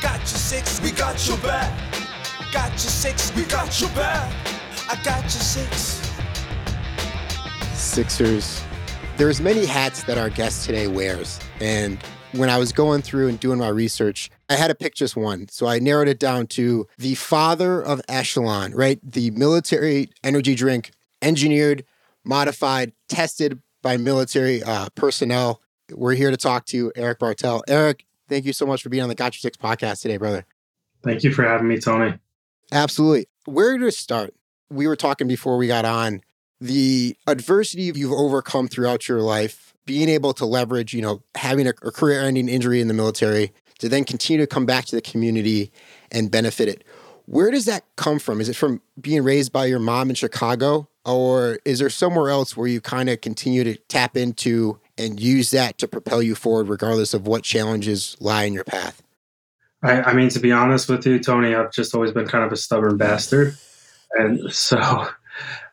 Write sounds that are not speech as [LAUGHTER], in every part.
Got your six, we got your back. Got your six, we got your back. I got your six. Sixers. There's many hats that our guest today wears. And when I was going through and doing my research, I had to pick just one. So I narrowed it down to the father of Echelon, right? The military energy drink engineered, modified, tested by military uh, personnel. We're here to talk to Erik Bartell. Erik, thank you so much for being on the Got Your Six podcast today, brother. Thank you for having me, Tony. Absolutely. Where to start? We were talking before we got on the adversity you've overcome throughout your life, being able to leverage, you know, having a, a career ending injury in the military to then continue to come back to the community and benefit it. Where does that come from? Is it from being raised by your mom in Chicago? Or is there somewhere else where you kind of continue to tap into and use that to propel you forward, regardless of what challenges lie in your path? I, I mean, to be honest with you, Tony, I've just always been kind of a stubborn bastard. And so uh,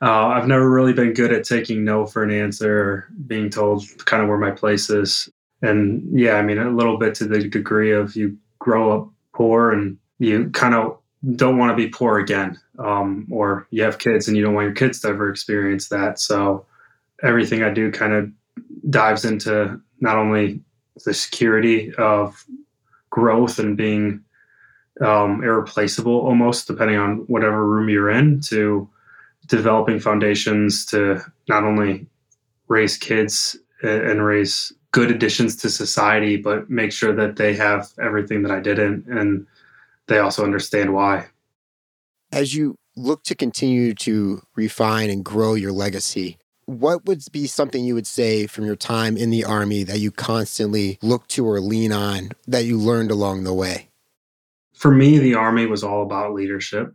I've never really been good at taking no for an answer being told kind of where my place is. And yeah, I mean, a little bit to the degree of you grow up poor and you kind of don't want to be poor again. Um, or you have kids and you don't want your kids to ever experience that. So everything I do kind of dives into not only the security of growth and being um, irreplaceable almost depending on whatever room you're in to developing foundations to not only raise kids and raise good additions to society but make sure that they have everything that i didn't and they also understand why. As you look to continue to refine and grow your legacy what would be something you would say from your time in the army that you constantly look to or lean on that you learned along the way? For me, the army was all about leadership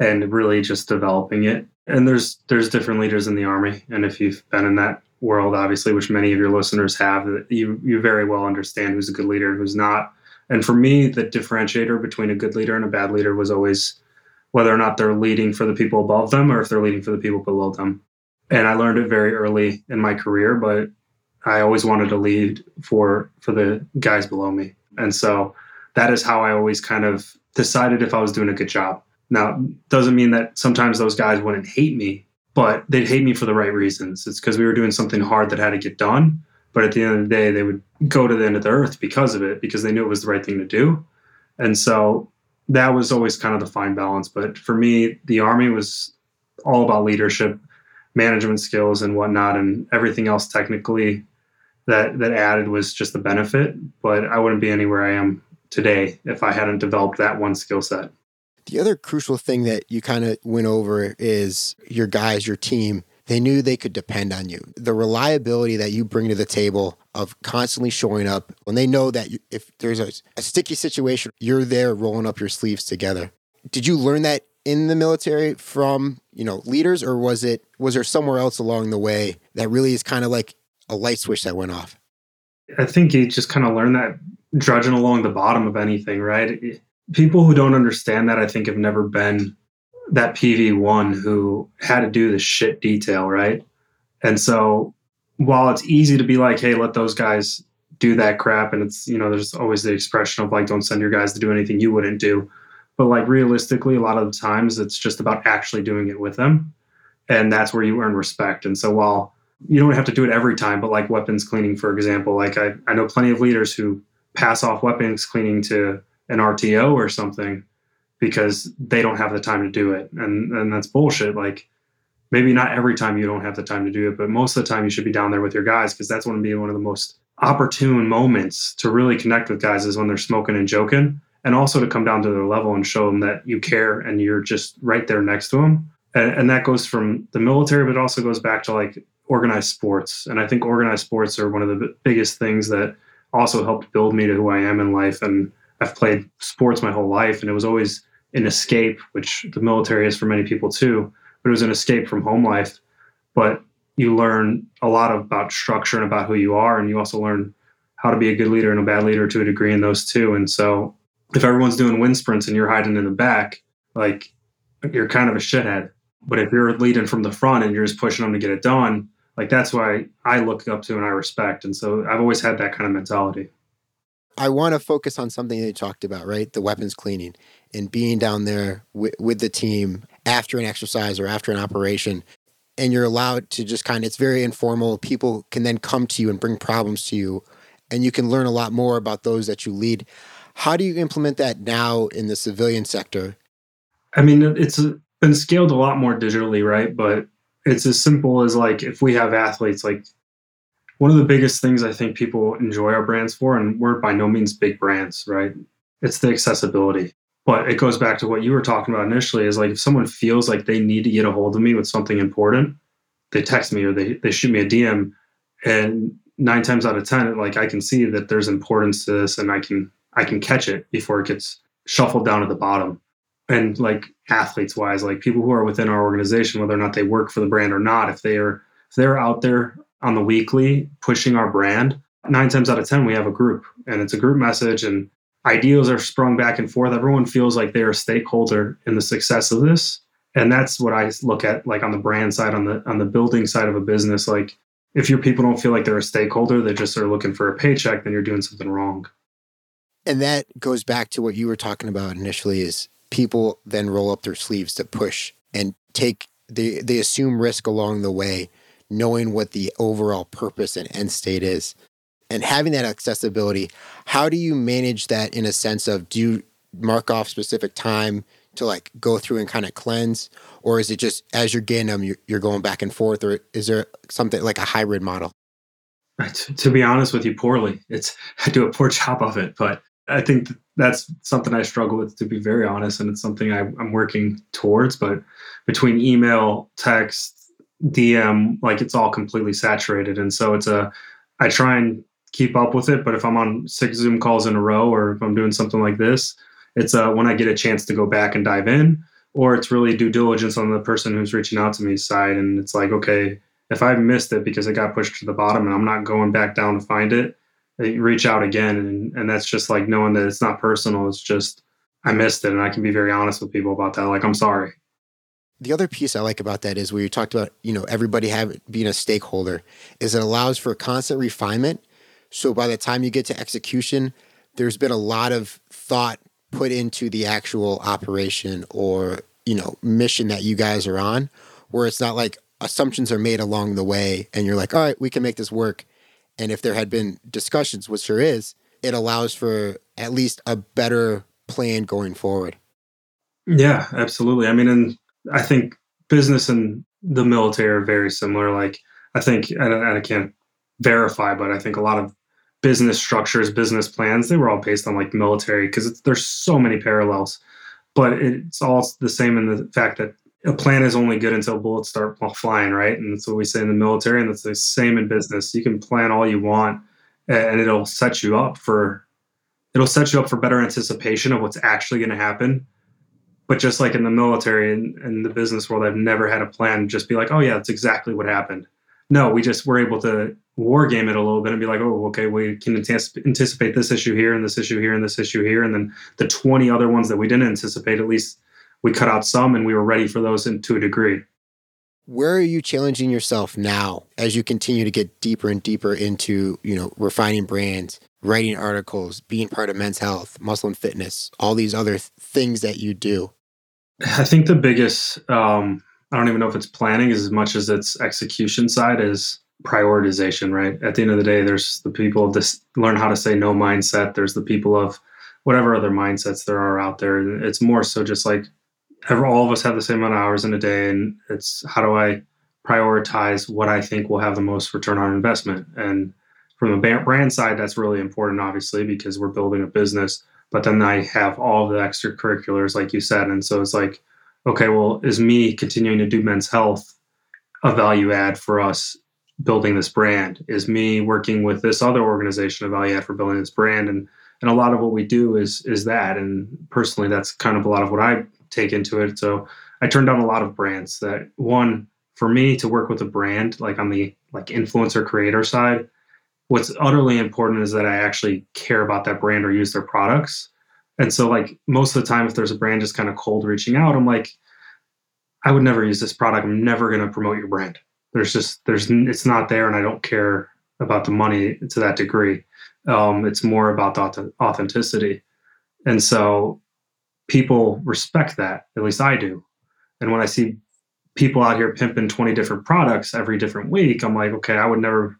and really just developing it. And there's there's different leaders in the army, and if you've been in that world, obviously, which many of your listeners have, you you very well understand who's a good leader and who's not. And for me, the differentiator between a good leader and a bad leader was always whether or not they're leading for the people above them or if they're leading for the people below them and I learned it very early in my career, but I always wanted to lead for for the guys below me. And so that is how I always kind of decided if I was doing a good job. Now, doesn't mean that sometimes those guys wouldn't hate me, but they'd hate me for the right reasons. It's because we were doing something hard that had to get done. But at the end of the day, they would go to the end of the earth because of it, because they knew it was the right thing to do. And so that was always kind of the fine balance. But for me, the Army was all about leadership management skills and whatnot, and everything else technically that that added was just the benefit. But I wouldn't be anywhere I am today if I hadn't developed that one skill set. The other crucial thing that you kind of went over is your guys, your team. They knew they could depend on you. The reliability that you bring to the table of constantly showing up when they know that if there's a, a sticky situation, you're there rolling up your sleeves together. Did you learn that in the military from you know leaders or was it was there somewhere else along the way that really is kind of like a light switch that went off? I think you just kind of learn that drudging along the bottom of anything right? People who don't understand that i think have never been that pv1 who had to do the shit detail right? And so while it's easy to be like hey let those guys do that crap and it's you know there's always the expression of like don't send your guys to do anything you wouldn't do but like realistically, a lot of the times it's just about actually doing it with them. And that's where you earn respect. And so while you don't have to do it every time, but like weapons cleaning, for example, like I, I know plenty of leaders who pass off weapons cleaning to an RTO or something because they don't have the time to do it. And and that's bullshit. Like maybe not every time you don't have the time to do it, but most of the time you should be down there with your guys because that's going to be one of the most opportune moments to really connect with guys is when they're smoking and joking and also to come down to their level and show them that you care and you're just right there next to them. And, and that goes from the military, but also goes back to like organized sports. And I think organized sports are one of the biggest things that also helped build me to who I am in life. And I've played sports my whole life, and it was always an escape, which the military is for many people too. But it was an escape from home life. But you learn a lot about structure and about who you are, and you also learn how to be a good leader and a bad leader to a degree in those two. And so, if everyone's doing wind sprints and you're hiding in the back, like you're kind of a shithead. But if you're leading from the front and you're just pushing them to get it done, like that's why I look up to and I respect. And so I've always had that kind of mentality. I want to focus on something you talked about, right? The weapons cleaning and being down there with, with the team after an exercise or after an operation. And you're allowed to just kind of, it's very informal. People can then come to you and bring problems to you. And you can learn a lot more about those that you lead. How do you implement that now in the civilian sector? I mean, it's been scaled a lot more digitally, right? But it's as simple as like if we have athletes, like one of the biggest things I think people enjoy our brands for, and we're by no means big brands, right? It's the accessibility. But it goes back to what you were talking about initially is like if someone feels like they need to get a hold of me with something important, they text me or they, they shoot me a DM. And nine times out of ten, like I can see that there's importance to this and I can I can catch it before it gets shuffled down to the bottom. And like athletes wise, like people who are within our organization, whether or not they work for the brand or not, if they are if they're out there on the weekly pushing our brand, nine times out of 10, we have a group and it's a group message and ideals are sprung back and forth. Everyone feels like they're a stakeholder in the success of this. And that's what I look at like on the brand side, on the on the building side of a business. Like if your people don't feel like they're a stakeholder, they just are looking for a paycheck, then you're doing something wrong. And that goes back to what you were talking about initially is people then roll up their sleeves to push and take they they assume risk along the way knowing what the overall purpose and end state is. And having that accessibility how do you manage that in a sense of do you mark off specific time to like go through and kind of cleanse? Or is it just as you're getting them you're, you're going back and forth or is there something like a hybrid model? To be honest with you poorly. It's i do a poor [LAUGHS] job of it but i think that's something i struggle with to be very honest and it's something I, i'm working towards but between email text DM, like it's all completely saturated. And so it's a, I try and keep up with it. But if I'm on six Zoom calls in a row or if I'm doing something like this, it's uh, when I get a chance to go back and dive in, or it's really due diligence on the person who's reaching out to me side. And it's like, okay, if I missed it because it got pushed to the bottom and I'm not going back down to find it, reach out again. And, and that's just like knowing that it's not personal. It's just, I missed it. And I can be very honest with people about that. Like, I'm sorry the other piece I like about that is where you talked about, you know, everybody have being a stakeholder is it allows for constant refinement. So by the time you get to execution, there's been a lot of thought put into the actual operation or, you know, mission that you guys are on, where it's not like assumptions are made along the way and you're like, all right, we can make this work. And if there had been discussions, which there is, it allows for at least a better plan going forward. Yeah, absolutely. I mean, and I think business and the military are very similar. Like I think, and I can't verify, but I think a lot of business structures, business plans, they were all based on like military because there's so many parallels. But it's all the same in the fact that a plan is only good until bullets start flying, right? And that's what we say in the military, and that's the same in business. You can plan all you want, and it'll set you up for it'll set you up for better anticipation of what's actually going to happen but just like in the military and, and the business world, I've never had a plan just be like, oh yeah, that's exactly what happened. No, we just were able to war game it a little bit and be like, oh, okay, we can anticipate this issue here and this issue here and this issue here, and then the twenty other ones that we didn't anticipate, at least we cut out some and we were ready for those in, to a degree. Where are you challenging yourself now as you continue to get deeper and deeper into, you know, refining brands, writing articles, being part of men's health, muscle and fitness, all these other th- things that you do? I think the biggest, um, I don't even know if it's planning as much as it's execution side is prioritization, right? At the end of the day, there's the people that learn how to say no mindset. There's the people of whatever other mindsets there are out there. It's more so just like all of us have the same amount of hours in a day. And it's how do I prioritize what I think will have the most return on investment? And from the brand side, that's really important, obviously, because we're building a business. But then I have all the extracurriculars, like you said. And so it's like, okay, well, is me continuing to do men's health a value add for us building this brand? Is me working with this other organization a value add for building this brand? And and a lot of what we do is is that and personally that's kind of a lot of what i take into it. So i turned down a lot of brands that one for me to work with a brand like on the like influencer creator side what's utterly important is that i actually care about that brand or use their products. And so like most of the time if there's a brand just kind of cold reaching out i'm like i would never use this product. I'm never going to promote your brand. There's just there's it's not there and i don't care about the money to that degree. Um, it's more about the authenticity. And so people respect that, at least I do. And when I see people out here pimping 20 different products every different week, I'm like, okay, I would never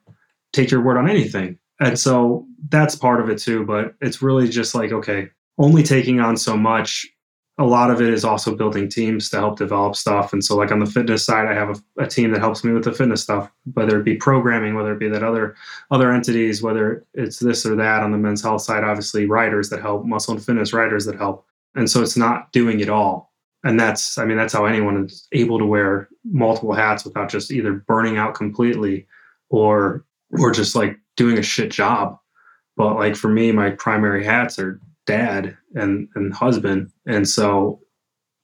take your word on anything. And so that's part of it too. But it's really just like, okay, only taking on so much a lot of it is also building teams to help develop stuff. And so, like on the fitness side, I have a, a, team that helps me with the fitness stuff, whether it be programming, whether it be that other other entities, whether it's this or that. On the men's health side, obviously, writers that help, muscle and fitness writers that help. And so, it's not doing it all. And that's, I mean, that's how anyone is able to wear multiple hats without just either burning out completely or or just like doing a shit job. But like for me, my primary hats are dad and and husband and so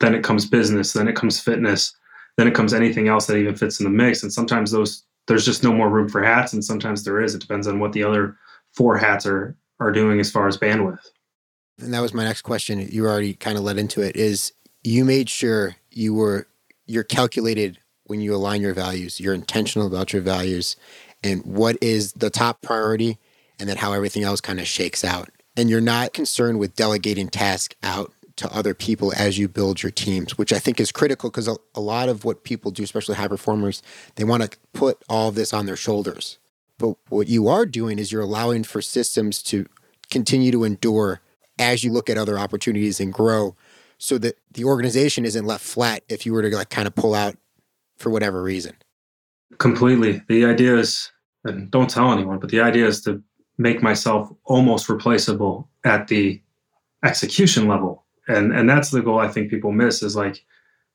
then it comes business then it comes fitness then it comes anything else that even fits in the mix and sometimes those there's just no more room for hats and sometimes there is it depends on what the other four hats are are doing as far as bandwidth and that was my next question you already kind of led into it is you made sure you were you're calculated when you align your values you're intentional about your values and what is the top priority and then how everything else kind of shakes out and you're not concerned with delegating tasks out to other people as you build your teams, which I think is critical because a, a, lot of what people do, especially high performers, they want to put all of this on their shoulders. But what you are doing is you're allowing for systems to continue to endure as you look at other opportunities and grow so that the organization isn't left flat if you were to like kind of pull out for whatever reason. Completely. The idea is, and don't tell anyone, but the idea is to make myself almost replaceable at the execution level. And and that's the goal I think people miss is like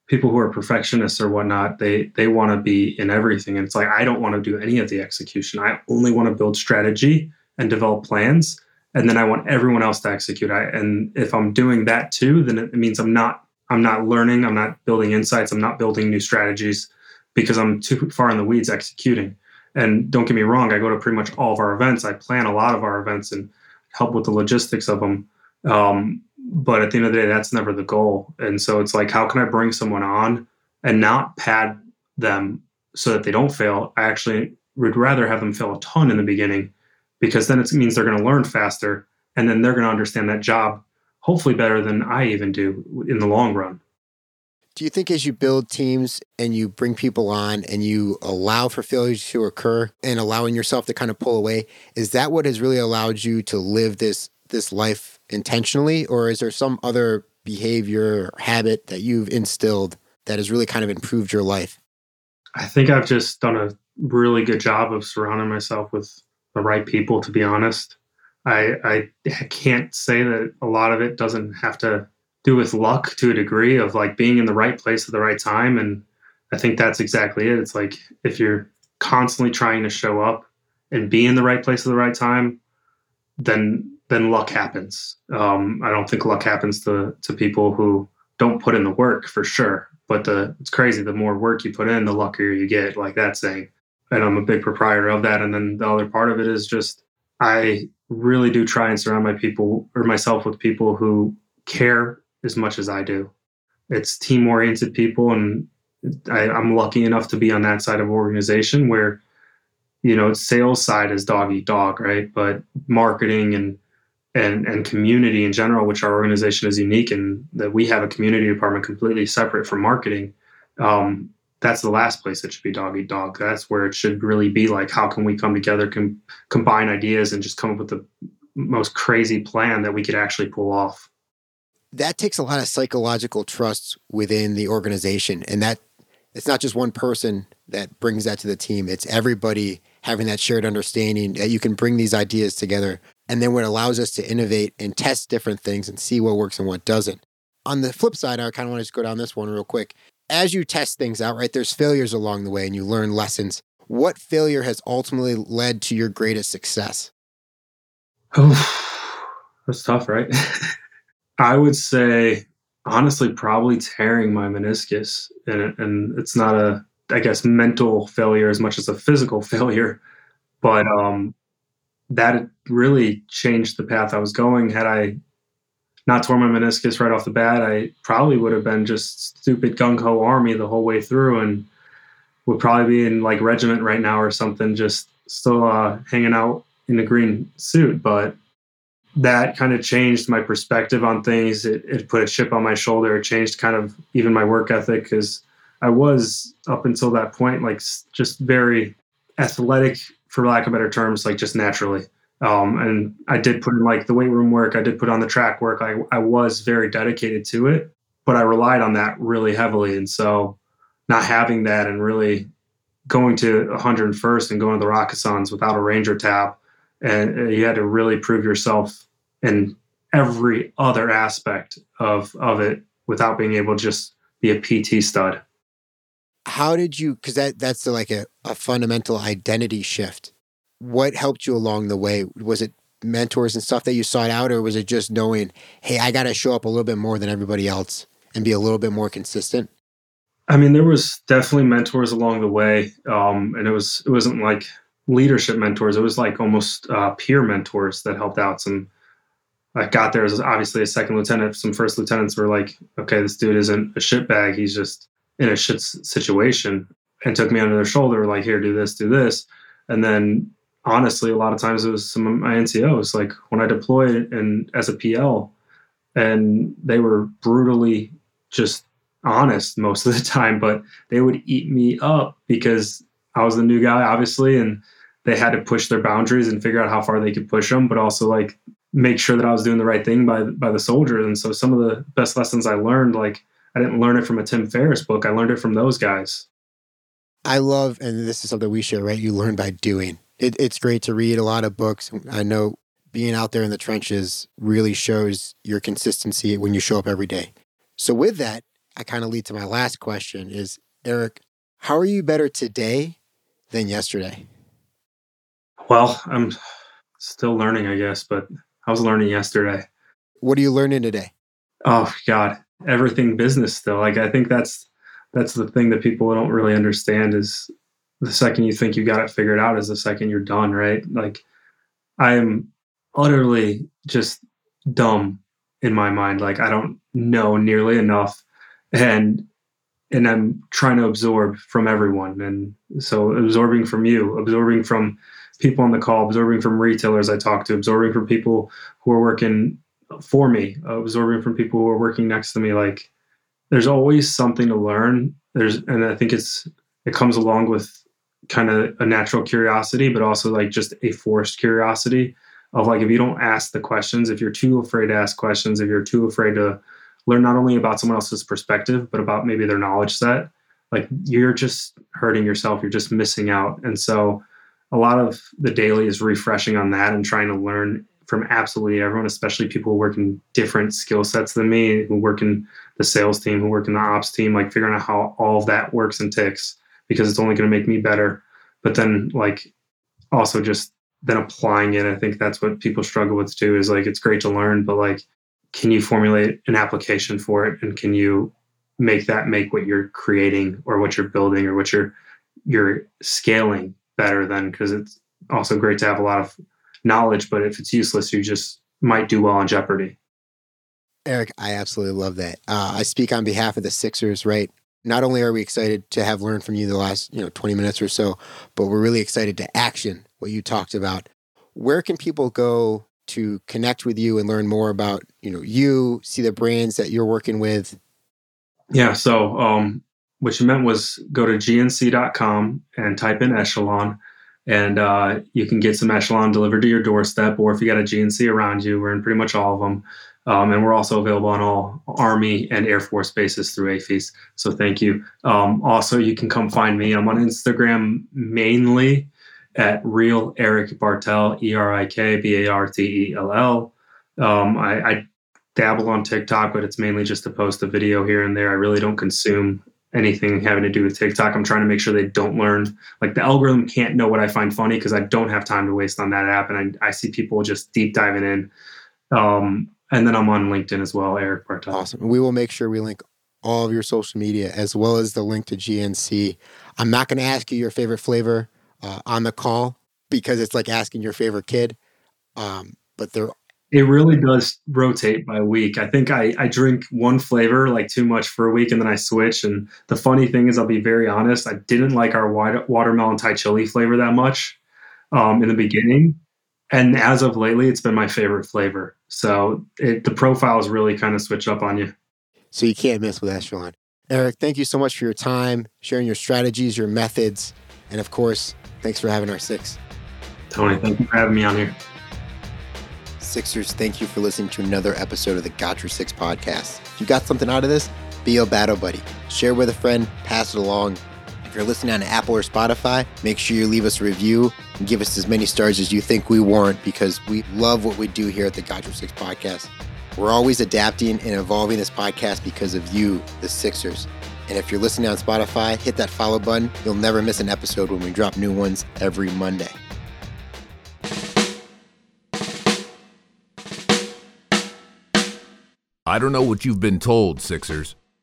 people who are perfectionists or whatnot, they they want to be in everything. And it's like I don't want to do any of the execution. I only want to build strategy and develop plans. And then I want everyone else to execute. I, and if I'm doing that too, then it means I'm not I'm not learning, I'm not building insights, I'm not building new strategies because I'm too far in the weeds executing. And don't get me wrong, I go to pretty much all of our events. I plan a lot of our events and help with the logistics of them. Um, but at the end of the day, that's never the goal. And so it's like, how can I bring someone on and not pad them so that they don't fail? I actually would rather have them fail a ton in the beginning because then it means they're going to learn faster and then they're going to understand that job hopefully better than I even do in the long run. Do you think as you build teams and you bring people on and you allow for failures to occur and allowing yourself to kind of pull away is that what has really allowed you to live this this life intentionally? Or is there some other behavior or habit that you've instilled that has really kind of improved your life? I think i've just done a really good job of surrounding myself with the right people to be honest i i can't say that a lot of it doesn't have to do with luck to a degree of like being in the right place at the right time. And I think that's exactly it. It's like if you're constantly trying to show up and be in the right place at the right time, then then luck happens. Um, I don't think luck happens to to people who don't put in the work for sure. But the it's crazy. The more work you put in, the luckier you get. Like that saying. And I'm a big proprietor of that. And then the other part of it is just I really do try and surround my people or myself with people who care as much as I do. It's team oriented people, and I, I'm lucky enough to be on that side of organization where, you know, sales side is dog eat dog, right? But marketing and and and community in general, which our organization is unique in that we have a community department completely separate from marketing. Um, that's the last place it should be dog eat dog. That's where it should really be like, how can we come together, com- combine ideas, and just come up with the most crazy plan that we could actually pull off that takes a lot of psychological trust within the organization. And that it's not just one person that brings that to the team, it's everybody having that shared understanding that you can bring these ideas together. And then what allows us to innovate and test different things and see what works and what doesn't. On the flip side, I kind of want to just go down this one real quick. As you test things out, right, there's failures along the way and you learn lessons. What failure has ultimately led to your greatest success? Oh, that's tough, right? [LAUGHS] I would say, honestly, probably tearing my meniscus. And, and it's not a, I guess, mental failure as much as a physical [LAUGHS] failure. But um, that really changed the path I was going. Had I not torn my meniscus right off the bat, I probably would have been just stupid gung ho army the whole way through and would probably be in like regiment right now or something, just still uh, hanging out in a green suit. But that kind of changed my perspective on things. It, it put a chip on my shoulder. It changed kind of even my work ethic because I was up until that point like just very athletic, for lack of better terms, like just naturally. Um, and I did put in like the weight room work. I did put on the track work. I, I was very dedicated to it, but I relied on that really heavily. And so not having that and really going to 101st and going to the Rakkasans without a Ranger tab, and uh, you had to really prove yourself in every other aspect of of it without being able to just be a PT stud. How did you? Because that that's like a, a fundamental identity shift. What helped you along the way? Was it mentors and stuff that you sought out, or was it just knowing, hey, I got to show up a little bit more than everybody else and be a little bit more consistent? I mean, there was definitely mentors along the way, um, and it was it wasn't like leadership mentors. It was like almost uh, peer mentors that helped out. Some I got there as obviously a second lieutenant. Some first lieutenants were like, "Okay, this dude isn't a shit bag. He's just in a shit situation," and took me under their shoulder, like, "Here, do this, do this." And then, honestly, a lot of times it was some of my NCOs. Like when I deployed and as a PL, and they were brutally just honest most of the [LAUGHS] time, but they would eat me up because I was the new guy, obviously, and they had to push their boundaries and figure out how far they could push them, but also like make sure that I was doing the right thing by by the soldiers. And so some of the best lessons I learned, like I didn't learn it from a Tim Ferriss book. I learned it from those guys. I love, and this is something we share, right? You learn by doing. It, it's great to read a lot of books. I know being out there in the trenches really shows your consistency when you show up every day. So with that, I kind of lead to my last question is Erik, how are you better today than yesterday? Well, I'm still learning, I guess, but I was learning yesterday. What are you learning today? Oh God, everything business still. Like I think that's that's the thing that people don't really understand is the second you think you got it figured out is the second you're done, right? Like I am utterly just dumb in my mind. Like I don't know nearly enough and and I'm trying to absorb from everyone. And so absorbing from you, absorbing from people on the call, absorbing from retailers I talk to, absorbing from people who are working for me, absorbing from people who are working next to me. Like there's always something to learn. There's and I think it's it comes along with kind of a natural curiosity, but also like just a forced curiosity of like if you don't ask the questions, if you're too afraid to ask questions, if you're too afraid to learn not only about someone else's perspective, but about maybe their knowledge set, like you're just hurting yourself. You're just missing out. And so a lot of the daily is refreshing on that and trying to learn from absolutely everyone, especially people who work in different skill sets than me, who work in the sales team, who work in the ops team, like figuring out how all of that works and ticks because it's only going to make me better. But then, like, also just then applying it. I think that's what people struggle with too is like, it's great to learn, but like, can you formulate an application for it and can you make that make what you're creating or what you're building or what you're you're scaling better than because it's also great to have a lot of knowledge but if it's useless you just might do well on jeopardy eric i absolutely love that uh, i speak on behalf of the sixers right not only are we excited to have learned from you the last you know 20 minutes or so but we're really excited to action what you talked about. Where can people go to connect with you and learn more about you know you see the brands that you're working with? Yeah so um, what you meant was go to gnc.com and type in echelon and uh, you can get some echelon delivered to your doorstep or if you got a gnc around you we're in pretty much all of them um, and we're also available on all army and air force bases through AAFES so thank you um, also you can come find me i'm on instagram mainly at real Erik Bartell, E R I K B A R T E L L. Um, I, I dabble on TikTok, but it's mainly just to post a video here and there. I really don't consume anything having to do with TikTok. I'm trying to make sure they don't learn. Like the algorithm can't know what I find funny because I don't have time to waste on that app. And I, I see people just deep diving in. Um, and then I'm on LinkedIn as well, Erik Bartell. Awesome. We will make sure we link all of your social media as well as the link to GNC. I'm not going to ask you your favorite flavor uh, on the call because it's like asking your favorite kid. Um, but they're it really does rotate by week. I think I, I drink one flavor like too much for a week and then I switch. And the funny thing is, I'll be very honest, I didn't like our watermelon Thai chili flavor that much um, in the beginning. And as of lately, it's been my favorite flavor. So it, the profiles really kind of switch up on you. So you can't miss with Echelon. Erik, thank you so much for your time, sharing your strategies, your methods, and of course, thanks for having our six. Tony, thank you for having me on here. Sixers, thank you for listening to another episode of the Got Your Six podcast. If you got something out of this, be a battle buddy. Share with a friend, pass it along. If you're listening on Apple or Spotify, make sure you leave us a review and give us as many stars as you think we warrant because we love what we do here at the Got Your Six podcast. We're always adapting and evolving this podcast because of you, the Sixers. And if you're listening on Spotify, hit that follow button. You'll never miss an episode when we drop new ones every Monday. I don't know what you've been told, Sixers,